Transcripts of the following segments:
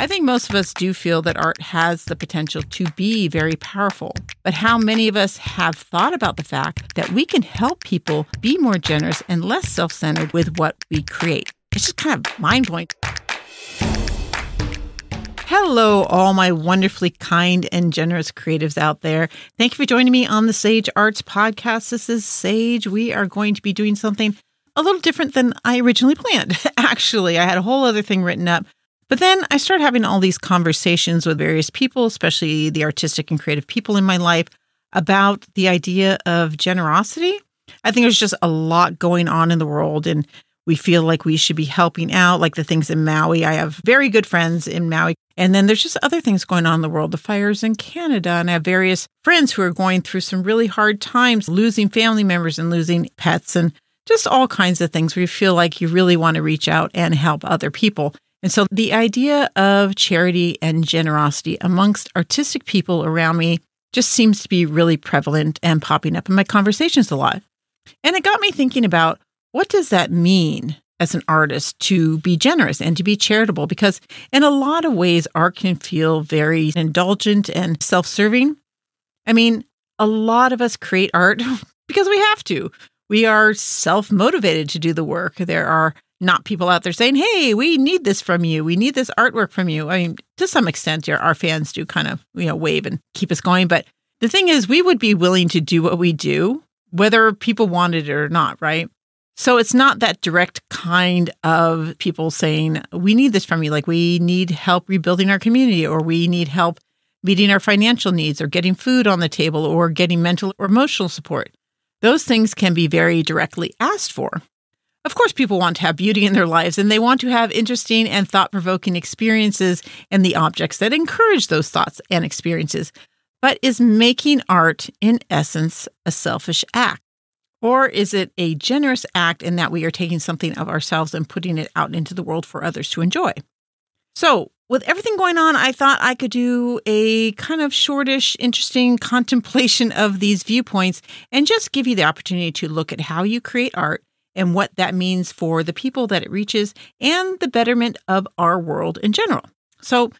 I think most of us do feel that art has the potential to be very powerful. But how many of us have thought about the fact that we can help people be more generous and less self centered with what we create? It's just kind of mind blowing. Hello, all my wonderfully kind and generous creatives out there. Thank you for joining me on the Sage Arts Podcast. This is Sage. We are going to be doing something a little different than I originally planned. Actually, I had a whole other thing written up but then I started having all these conversations with various people, especially the artistic and creative people in my life, about the idea of generosity. I think there's just a lot going on in the world, and we feel like we should be helping out, like the things in Maui. I have very good friends in Maui. And then there's just other things going on in the world, the fires in Canada. And I have various friends who are going through some really hard times, losing family members and losing pets, and just all kinds of things where you feel like you really want to reach out and help other people. And so the idea of charity and generosity amongst artistic people around me just seems to be really prevalent and popping up in my conversations a lot. And it got me thinking about what does that mean as an artist to be generous and to be charitable? Because in a lot of ways, art can feel very indulgent and self serving. I mean, a lot of us create art because we have to. We are self motivated to do the work. There are not people out there saying, "Hey, we need this from you. We need this artwork from you." I mean, to some extent, our, fans do kind of you know wave and keep us going. But the thing is, we would be willing to do what we do, whether people wanted it or not, right? So it's not that direct kind of people saying, "We need this from you." Like we need help rebuilding our community, or we need help meeting our financial needs, or getting food on the table, or getting mental or emotional support. Those things can be very directly asked for. Of course, people want to have beauty in their lives and they want to have interesting and thought provoking experiences and the objects that encourage those thoughts and experiences. But is making art, in essence, a selfish act? Or is it a generous act in that we are taking something of ourselves and putting it out into the world for others to enjoy? So, with everything going on, I thought I could do a kind of shortish, interesting contemplation of these viewpoints and just give you the opportunity to look at how you create art and what that means for the people that it reaches and the betterment of our world in general. So,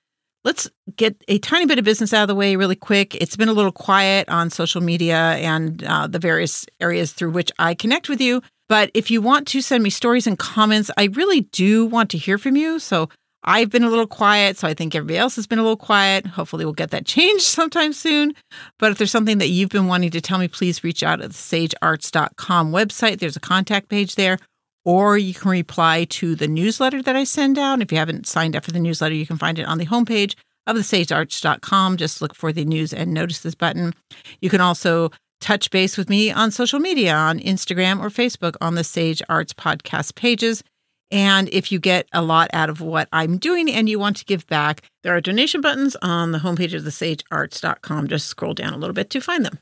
let's get a tiny bit of business out of the way really quick. It's been a little quiet on social media and uh, the various areas through which I connect with you. But if you want to send me stories and comments, I really do want to hear from you. So I've been a little quiet, so I think everybody else has been a little quiet. Hopefully, we'll get that changed sometime soon. But if there's something that you've been wanting to tell me, please reach out at the sagearts.com website. There's a contact page there, or you can reply to the newsletter that I send out. If you haven't signed up for the newsletter, you can find it on the homepage of the sagearts.com. Just look for the news and notices button. You can also touch base with me on social media on Instagram or Facebook on the Sage Arts podcast pages. And if you get a lot out of what I'm doing and you want to give back, there are donation buttons on the homepage of thesagearts.com. Just scroll down a little bit to find them.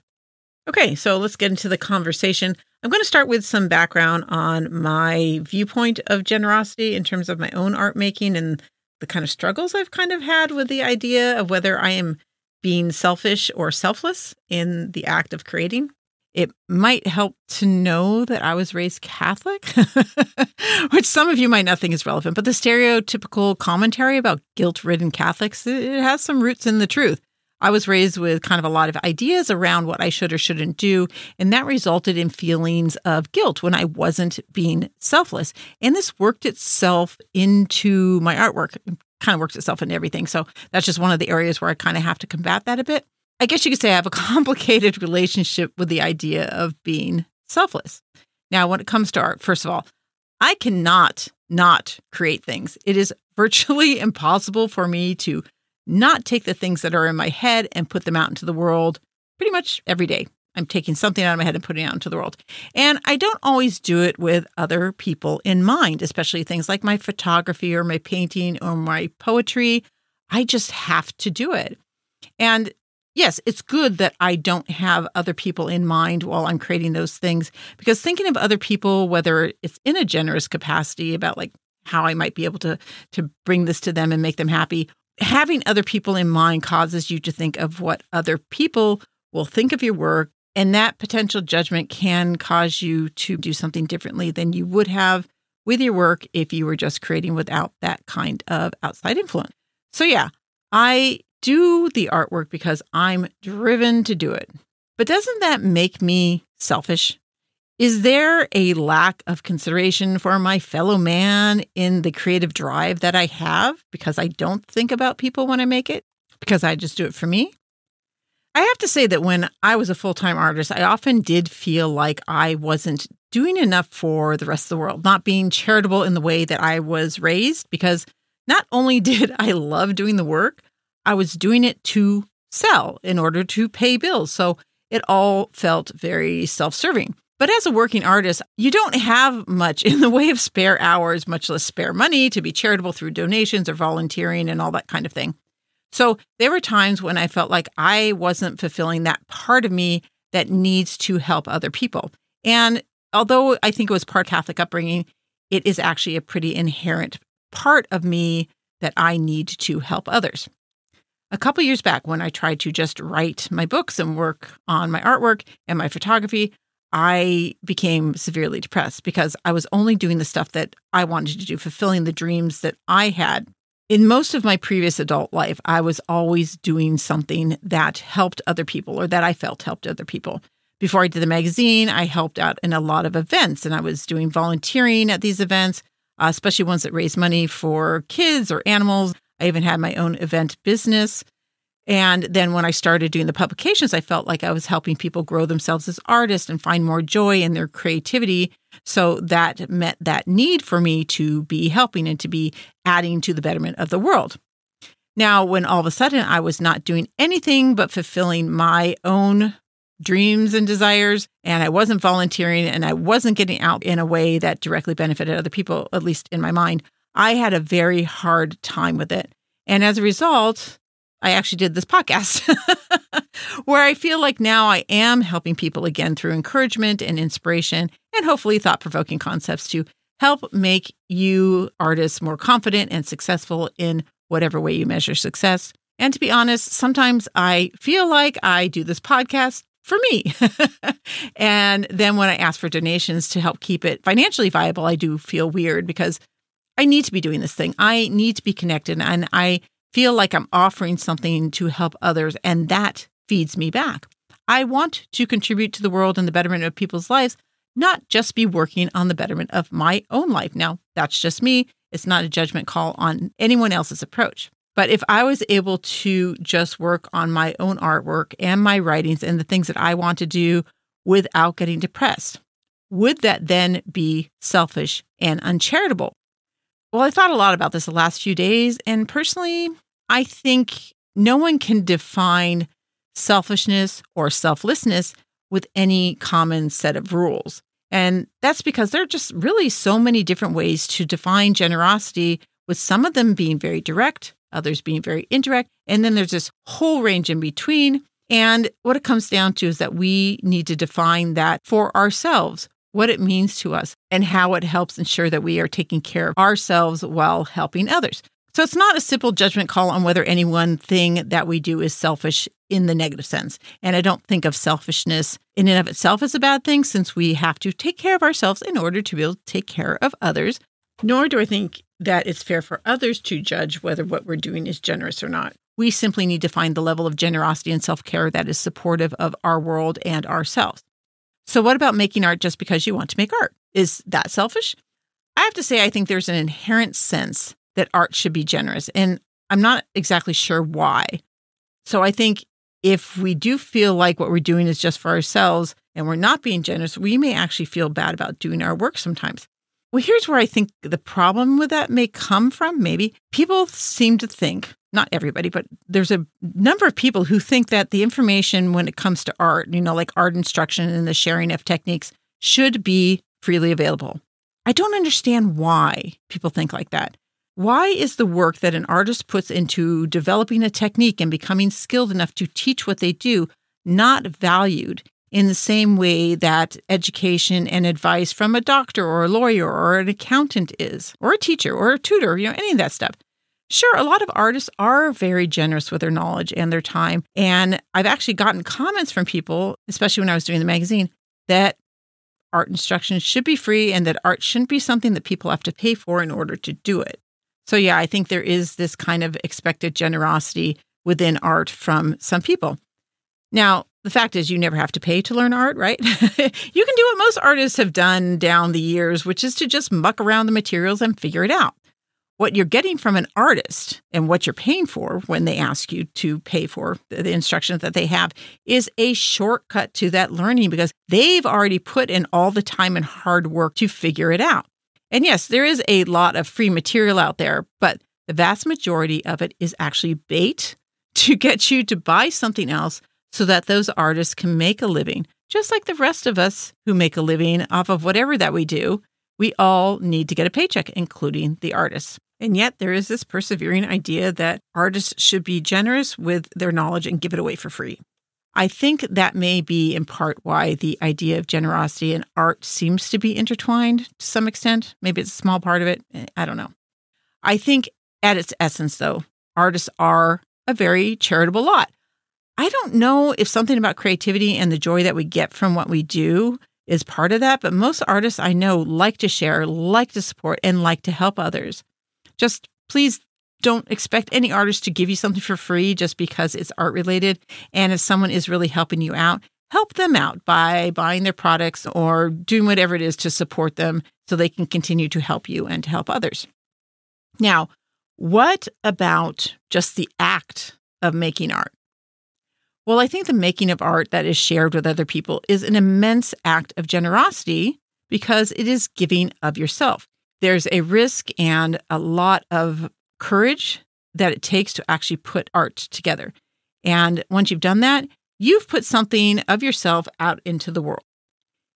Okay, so let's get into the conversation. I'm going to start with some background on my viewpoint of generosity in terms of my own art making and the kind of struggles I've kind of had with the idea of whether I am being selfish or selfless in the act of creating. It might help to know that I was raised Catholic, which some of you might not think is relevant, but the stereotypical commentary about guilt ridden Catholics, it has some roots in the truth. I was raised with kind of a lot of ideas around what I should or shouldn't do, and that resulted in feelings of guilt when I wasn't being selfless. And this worked itself into my artwork, it kind of works itself into everything. So that's just one of the areas where I kind of have to combat that a bit. I guess you could say I have a complicated relationship with the idea of being selfless. Now, when it comes to art, first of all, I cannot not create things. It is virtually impossible for me to not take the things that are in my head and put them out into the world pretty much every day. I'm taking something out of my head and putting it out into the world. And I don't always do it with other people in mind, especially things like my photography or my painting or my poetry. I just have to do it. And yes, it's good that I don't have other people in mind while I'm creating those things because thinking of other people, whether it's in a generous capacity about like how I might be able to to bring this to them and make them happy, having other people in mind causes you to think of what other people will think of your work and that potential judgment can cause you to do something differently than you would have with your work if you were just creating without that kind of outside influence. So, yeah, I do the artwork because I'm driven to do it. But doesn't that make me selfish? Is there a lack of consideration for my fellow man in the creative drive that I have because I don't think about people when I make it? Because I just do it for me? I have to say that when I was a full time artist, I often did feel like I wasn't doing enough for the rest of the world, not being charitable in the way that I was raised, because not only did I love doing the work, I was doing it to sell in order to pay bills. So it all felt very self serving. But as a working artist, you don't have much in the way of spare hours, much less spare money to be charitable through donations or volunteering and all that kind of thing. So there were times when I felt like I wasn't fulfilling that part of me that needs to help other people. And although I think it was part Catholic upbringing, it is actually a pretty inherent part of me that I need to help others. A couple years back, when I tried to just write my books and work on my artwork and my photography, I became severely depressed because I was only doing the stuff that I wanted to do, fulfilling the dreams that I had in most of my previous adult life, I was always doing something that helped other people or that I felt helped other people. Before I did the magazine, I helped out in a lot of events and I was doing volunteering at these events, uh, especially ones that raise money for kids or animals. I even had my own event business. And then when I started doing the publications, I felt like I was helping people grow themselves as artists and find more joy in their creativity. So that met that need for me to be helping and to be adding to the betterment of the world. Now, when all of a sudden I was not doing anything but fulfilling my own dreams and desires, and I wasn't volunteering and I wasn't getting out in a way that directly benefited other people, at least in my mind, I had a very hard time with it. And as a result, I actually did this podcast where I feel like now I am helping people again through encouragement and inspiration and hopefully thought provoking concepts to help make you artists more confident and successful in whatever way you measure success. And to be honest, sometimes I feel like I do this podcast for me. and then when I ask for donations to help keep it financially viable, I do feel weird because I need to be doing this thing. I need to be connected and I feel like I'm offering something to help others, and that feeds me back. I want to contribute to the world and the betterment of people's lives, not just be working on the betterment of my own life. Now, that's just me. It's not a judgment call on anyone else's approach. But if I was able to just work on my own artwork and my writings and the things that I want to do without getting depressed, would that then be selfish and uncharitable? Well, I thought a lot about this the last few days. And personally, I think no one can define selfishness or selflessness with any common set of rules. And that's because there are just really so many different ways to define generosity, with some of them being very direct, others being very indirect. And then there's this whole range in between. And what it comes down to is that we need to define that for ourselves what it means to us, and how it helps ensure that we are taking care of ourselves while helping others. So it's not a simple judgment call on whether any one thing that we do is selfish in the negative sense. And I don't think of selfishness in and of itself as a bad thing since we have to take care of ourselves in order to be able to take care of others. Nor do I think that it's fair for others to judge whether what we're doing is generous or not. We simply need to find the level of generosity and self care that is supportive of our world and ourselves. So, what about making art just because you want to make art? Is that selfish? I have to say, I think there's an inherent sense that art should be generous, and I'm not exactly sure why. So, I think if we do feel like what we're doing is just for ourselves and we're not being generous, we may actually feel bad about doing our work sometimes. Well, here's where I think the problem with that may come from. Maybe people seem to think not everybody, but there's a number of people who think that the information when it comes to art, you know, like art instruction and the sharing of techniques, should be freely available. I don't understand why people think like that. Why is the work that an artist puts into developing a technique and becoming skilled enough to teach what they do not valued in the same way that education and advice from a doctor or a lawyer or an accountant is, or a teacher or a tutor, you know, any of that stuff? Sure, a lot of artists are very generous with their knowledge and their time. And I've actually gotten comments from people, especially when I was doing the magazine, that art instruction should be free and that art shouldn't be something that people have to pay for in order to do it. So, yeah, I think there is this kind of expected generosity within art from some people. Now, the fact is, you never have to pay to learn art, right? you can do what most artists have done down the years, which is to just muck around the materials and figure it out. What you're getting from an artist and what you're paying for when they ask you to pay for the instructions that they have is a shortcut to that learning because they've already put in all the time and hard work to figure it out. And yes, there is a lot of free material out there, but the vast majority of it is actually bait to get you to buy something else so that those artists can make a living, just like the rest of us who make a living off of whatever that we do. We all need to get a paycheck, including the artists. And yet, there is this persevering idea that artists should be generous with their knowledge and give it away for free. I think that may be in part why the idea of generosity and art seems to be intertwined to some extent. Maybe it's a small part of it. I don't know. I think at its essence, though, artists are a very charitable lot. I don't know if something about creativity and the joy that we get from what we do is part of that, but most artists I know like to share, like to support, and like to help others. Just please don't expect any artist to give you something for free just because it's art related. And if someone is really helping you out, help them out by buying their products or doing whatever it is to support them so they can continue to help you and to help others. Now, what about just the act of making art? Well, I think the making of art that is shared with other people is an immense act of generosity because it is giving of yourself. There's a risk and a lot of courage that it takes to actually put art together. And once you've done that, you've put something of yourself out into the world.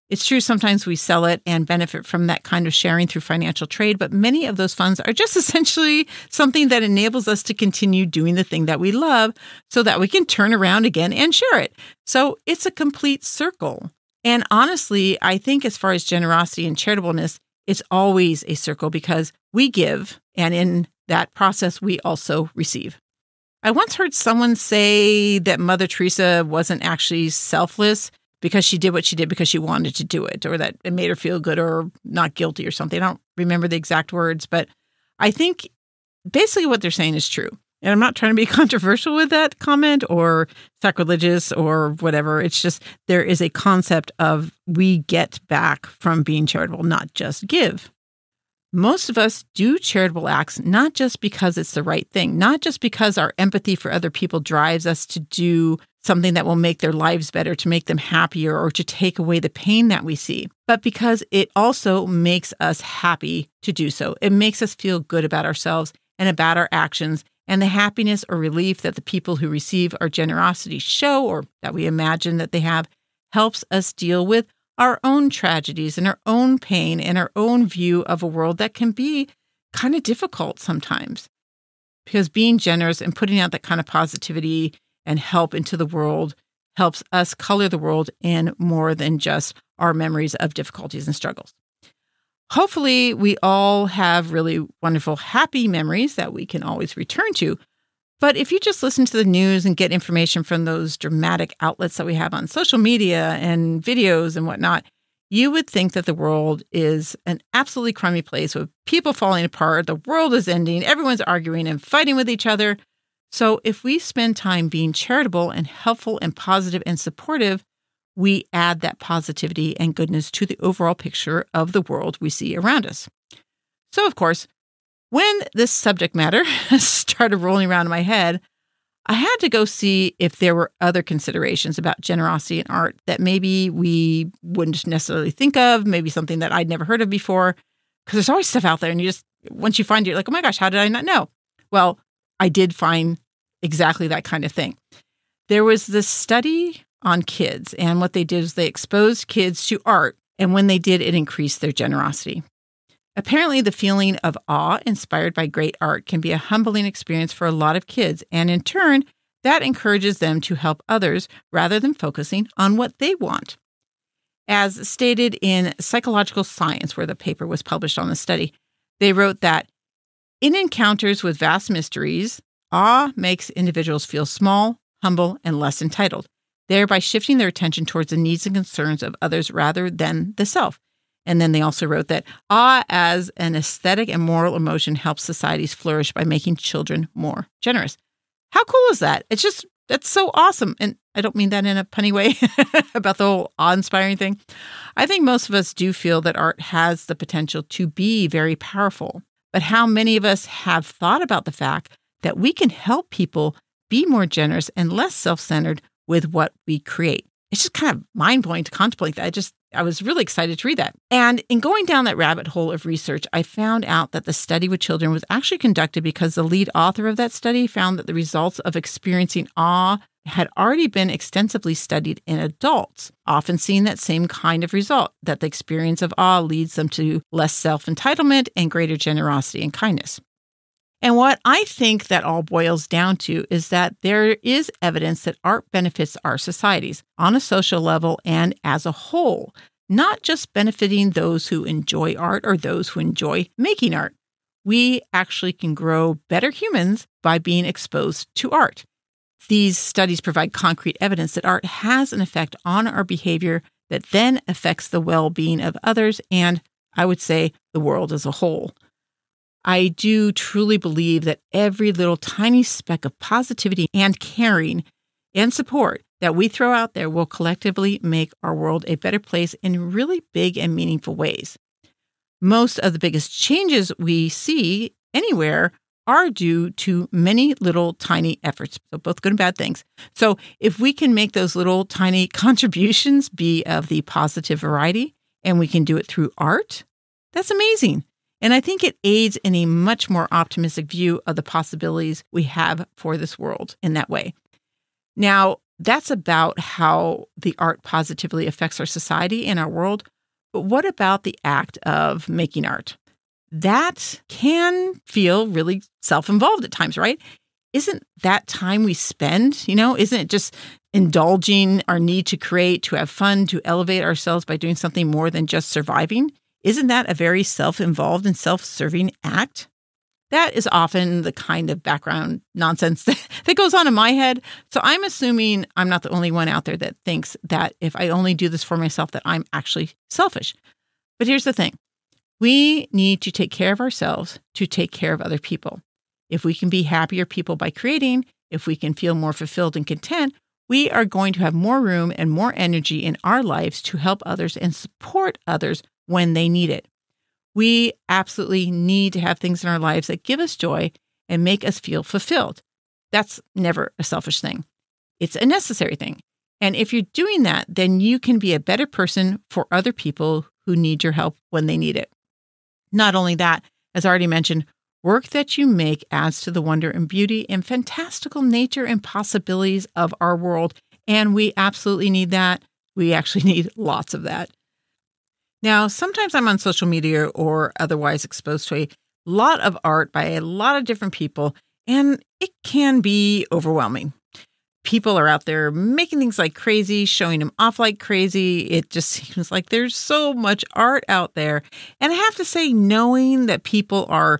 It's true, sometimes we sell it and benefit from that kind of sharing through financial trade, but many of those funds are just essentially something that enables us to continue doing the thing that we love so that we can turn around again and share it. So it's a complete circle. And honestly, I think as far as generosity and charitableness, it's always a circle because we give, and in that process, we also receive. I once heard someone say that Mother Teresa wasn't actually selfless because she did what she did because she wanted to do it or that it made her feel good or not guilty or something. I don't remember the exact words, but I think basically what they're saying is true. And I'm not trying to be controversial with that comment or sacrilegious or whatever. It's just there is a concept of we get back from being charitable, not just give. Most of us do charitable acts not just because it's the right thing, not just because our empathy for other people drives us to do something that will make their lives better, to make them happier, or to take away the pain that we see, but because it also makes us happy to do so. It makes us feel good about ourselves and about our actions, and the happiness or relief that the people who receive our generosity show, or that we imagine that they have, helps us deal with our own tragedies and our own pain and our own view of a world that can be kind of difficult sometimes. Because being generous and putting out that kind of positivity and help into the world helps us color the world in more than just our memories of difficulties and struggles. Hopefully, we all have really wonderful, happy memories that we can always return to. But if you just listen to the news and get information from those dramatic outlets that we have on social media and videos and whatnot, you would think that the world is an absolutely crummy place with people falling apart, the world is ending, everyone's arguing and fighting with each other. So, if we spend time being charitable and helpful and positive and supportive, we add that positivity and goodness to the overall picture of the world we see around us. So, of course, when this subject matter started rolling around in my head, I had to go see if there were other considerations about generosity in art that maybe we wouldn't necessarily think of, maybe something that I'd never heard of before. Because there's always stuff out there, and you just, once you find it, you're like, oh my gosh, how did I not know? Well, I did find exactly that kind of thing. There was this study on kids, and what they did is they exposed kids to art, and when they did, it increased their generosity. Apparently, the feeling of awe inspired by great art can be a humbling experience for a lot of kids, and in turn, that encourages them to help others rather than focusing on what they want. As stated in Psychological Science, where the paper was published on the study, they wrote that in encounters with vast mysteries, Awe makes individuals feel small, humble, and less entitled, thereby shifting their attention towards the needs and concerns of others rather than the self. And then they also wrote that awe as an aesthetic and moral emotion helps societies flourish by making children more generous. How cool is that? It's just, that's so awesome. And I don't mean that in a punny way about the whole awe inspiring thing. I think most of us do feel that art has the potential to be very powerful. But how many of us have thought about the fact that we can help people be more generous and less self centered with what we create? It's just kind of mind blowing to contemplate that. I just, I was really excited to read that. And in going down that rabbit hole of research, I found out that the study with children was actually conducted because the lead author of that study found that the results of experiencing awe had already been extensively studied in adults, often seeing that same kind of result that the experience of awe leads them to less self entitlement and greater generosity and kindness. And what I think that all boils down to is that there is evidence that art benefits our societies on a social level and as a whole, not just benefiting those who enjoy art or those who enjoy making art. We actually can grow better humans by being exposed to art. These studies provide concrete evidence that art has an effect on our behavior that then affects the well being of others and, I would say, the world as a whole. I do truly believe that every little tiny speck of positivity and caring and support that we throw out there will collectively make our world a better place in really big and meaningful ways. Most of the biggest changes we see anywhere are due to many little tiny efforts. So, both good and bad things. So, if we can make those little tiny contributions be of the positive variety and we can do it through art, that's amazing. And I think it aids in a much more optimistic view of the possibilities we have for this world in that way. Now, that's about how the art positively affects our society and our world. But what about the act of making art? that can feel really self involved at times, right? Isn't that time we spend, you know, isn't it just indulging our need to create, to have fun, to elevate ourselves by doing something more than just surviving? Isn't that a very self involved and self serving act? That is often the kind of background nonsense that goes on in my head. So I'm assuming I'm not the only one out there that thinks that if I only do this for myself, that I'm actually selfish. But here's the thing we need to take care of ourselves to take care of other people. If we can be happier people by creating, if we can feel more fulfilled and content, we are going to have more room and more energy in our lives to help others and support others when they need it. We absolutely need to have things in our lives that give us joy and make us feel fulfilled. That's never a selfish thing, it's a necessary thing. And if you're doing that, then you can be a better person for other people who need your help when they need it. Not only that, as already mentioned, work that you make adds to the wonder and beauty and fantastical nature and possibilities of our world. And we absolutely need that. We actually need lots of that. Now, sometimes I'm on social media or otherwise exposed to a lot of art by a lot of different people, and it can be overwhelming people are out there making things like crazy, showing them off like crazy. It just seems like there's so much art out there. And I have to say, knowing that people are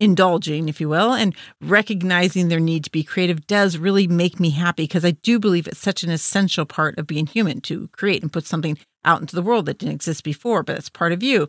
indulging, if you will, and recognizing their need to be creative does really make me happy because I do believe it's such an essential part of being human to create and put something out into the world that didn't exist before, but it's part of you.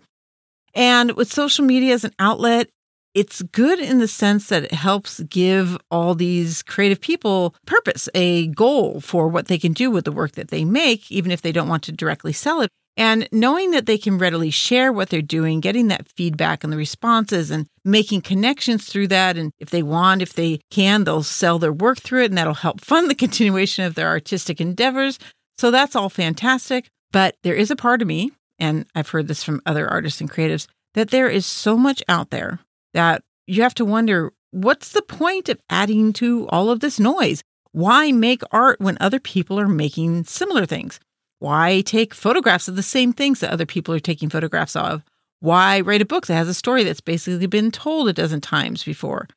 And with social media as an outlet, it's good in the sense that it helps give all these creative people purpose, a goal for what they can do with the work that they make, even if they don't want to directly sell it. And knowing that they can readily share what they're doing, getting that feedback and the responses and making connections through that. And if they want, if they can, they'll sell their work through it and that'll help fund the continuation of their artistic endeavors. So that's all fantastic. But there is a part of me, and I've heard this from other artists and creatives, that there is so much out there that you have to wonder what's the point of adding to all of this noise? Why make art when other people are making similar things? Why take photographs of the same things that other people are taking photographs of? Why write a book that has a story that's basically been told a dozen times before?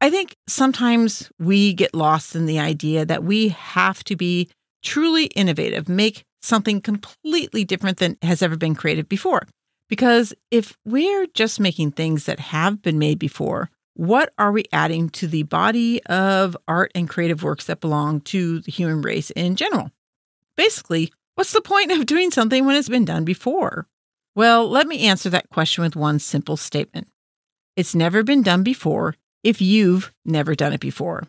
I think sometimes we get lost in the idea that we have to be truly innovative, make something completely different than has ever been created before. Because if we're just making things that have been made before, what are we adding to the body of art and creative works that belong to the human race in general? Basically, what's the point of doing something when it's been done before? Well, let me answer that question with one simple statement It's never been done before if you've never done it before.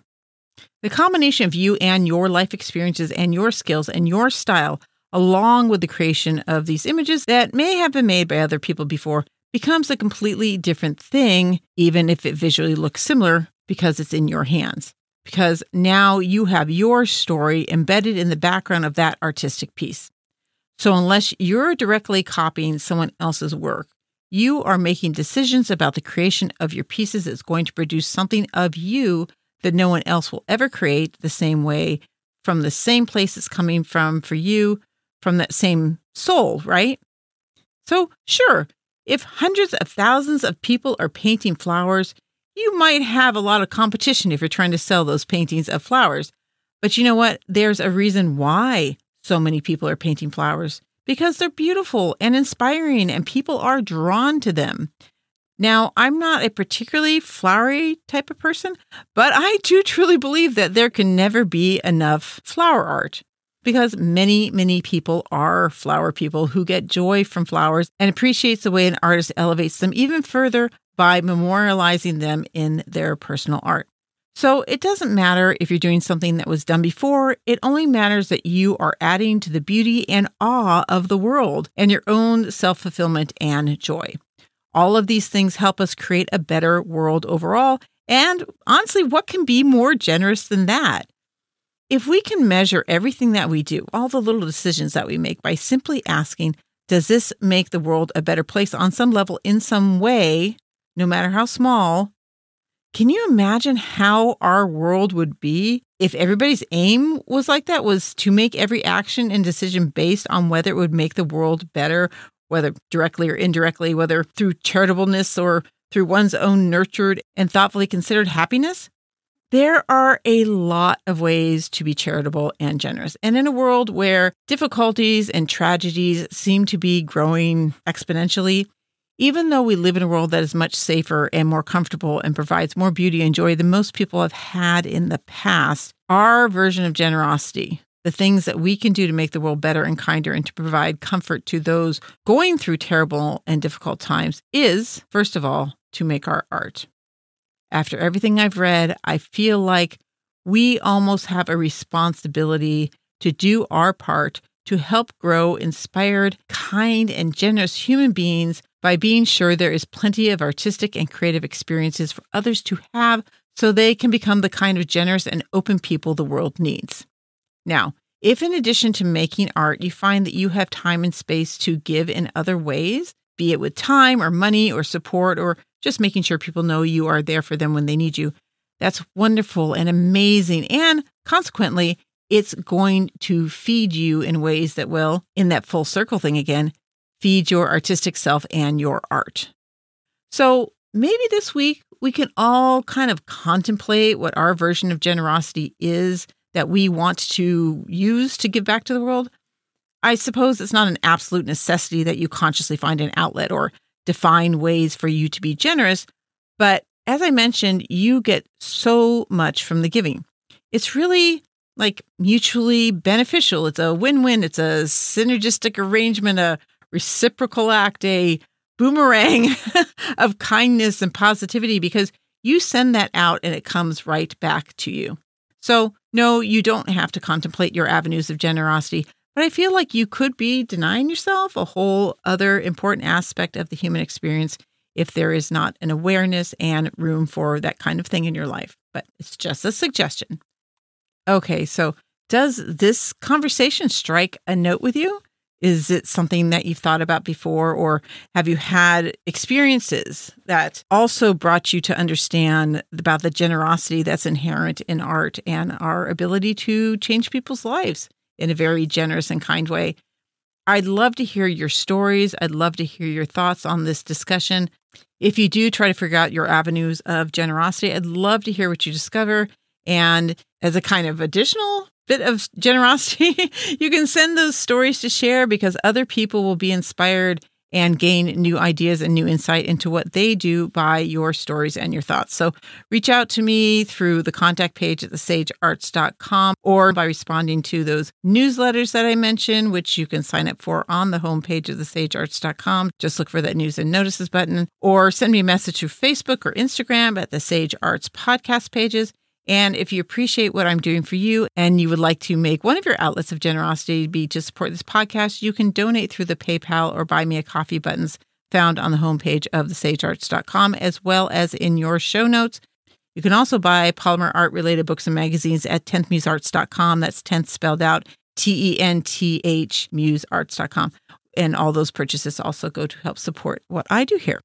The combination of you and your life experiences and your skills and your style, along with the creation of these images that may have been made by other people before, becomes a completely different thing, even if it visually looks similar because it's in your hands. Because now you have your story embedded in the background of that artistic piece. So, unless you're directly copying someone else's work, you are making decisions about the creation of your pieces that's going to produce something of you that no one else will ever create the same way from the same place it's coming from for you, from that same soul, right? So, sure, if hundreds of thousands of people are painting flowers, you might have a lot of competition if you're trying to sell those paintings of flowers. But you know what? There's a reason why so many people are painting flowers because they're beautiful and inspiring and people are drawn to them. Now, I'm not a particularly flowery type of person, but I do truly believe that there can never be enough flower art because many, many people are flower people who get joy from flowers and appreciates the way an artist elevates them even further by memorializing them in their personal art. So it doesn't matter if you're doing something that was done before, it only matters that you are adding to the beauty and awe of the world and your own self fulfillment and joy. All of these things help us create a better world overall. And honestly, what can be more generous than that? If we can measure everything that we do, all the little decisions that we make by simply asking, does this make the world a better place on some level, in some way, no matter how small? Can you imagine how our world would be if everybody's aim was like that, was to make every action and decision based on whether it would make the world better, whether directly or indirectly, whether through charitableness or through one's own nurtured and thoughtfully considered happiness? There are a lot of ways to be charitable and generous. And in a world where difficulties and tragedies seem to be growing exponentially, even though we live in a world that is much safer and more comfortable and provides more beauty and joy than most people have had in the past, our version of generosity, the things that we can do to make the world better and kinder and to provide comfort to those going through terrible and difficult times, is, first of all, to make our art. After everything I've read, I feel like we almost have a responsibility to do our part to help grow inspired, kind, and generous human beings by being sure there is plenty of artistic and creative experiences for others to have so they can become the kind of generous and open people the world needs. Now, if in addition to making art, you find that you have time and space to give in other ways, be it with time or money or support or just making sure people know you are there for them when they need you. That's wonderful and amazing. And consequently, it's going to feed you in ways that will, in that full circle thing again, feed your artistic self and your art. So maybe this week we can all kind of contemplate what our version of generosity is that we want to use to give back to the world. I suppose it's not an absolute necessity that you consciously find an outlet or define ways for you to be generous. But as I mentioned, you get so much from the giving. It's really like mutually beneficial. It's a win win, it's a synergistic arrangement, a reciprocal act, a boomerang of kindness and positivity because you send that out and it comes right back to you. So, no, you don't have to contemplate your avenues of generosity. But I feel like you could be denying yourself a whole other important aspect of the human experience if there is not an awareness and room for that kind of thing in your life. But it's just a suggestion. Okay, so does this conversation strike a note with you? Is it something that you've thought about before, or have you had experiences that also brought you to understand about the generosity that's inherent in art and our ability to change people's lives? In a very generous and kind way. I'd love to hear your stories. I'd love to hear your thoughts on this discussion. If you do try to figure out your avenues of generosity, I'd love to hear what you discover. And as a kind of additional bit of generosity, you can send those stories to share because other people will be inspired and gain new ideas and new insight into what they do by your stories and your thoughts. So reach out to me through the contact page at thesagearts.com or by responding to those newsletters that I mentioned, which you can sign up for on the homepage of thesagearts.com. Just look for that news and notices button or send me a message through Facebook or Instagram at the Sage Arts podcast pages. And if you appreciate what I'm doing for you and you would like to make one of your outlets of generosity be to support this podcast, you can donate through the PayPal or buy me a coffee buttons found on the homepage of thesagearts.com, as well as in your show notes. You can also buy polymer art related books and magazines at 10thmusearts.com. That's 10th spelled out T E N T H musearts.com. And all those purchases also go to help support what I do here.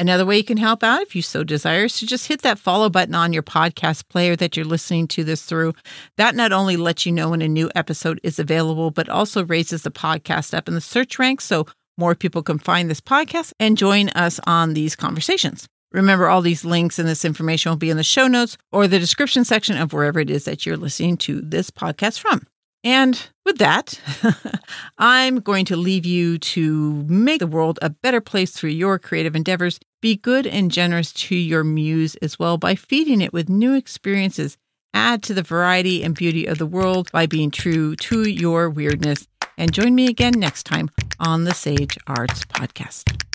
Another way you can help out, if you so desire, is to just hit that follow button on your podcast player that you're listening to this through. That not only lets you know when a new episode is available, but also raises the podcast up in the search ranks so more people can find this podcast and join us on these conversations. Remember, all these links and this information will be in the show notes or the description section of wherever it is that you're listening to this podcast from. And with that, I'm going to leave you to make the world a better place through your creative endeavors. Be good and generous to your muse as well by feeding it with new experiences. Add to the variety and beauty of the world by being true to your weirdness. And join me again next time on the Sage Arts Podcast.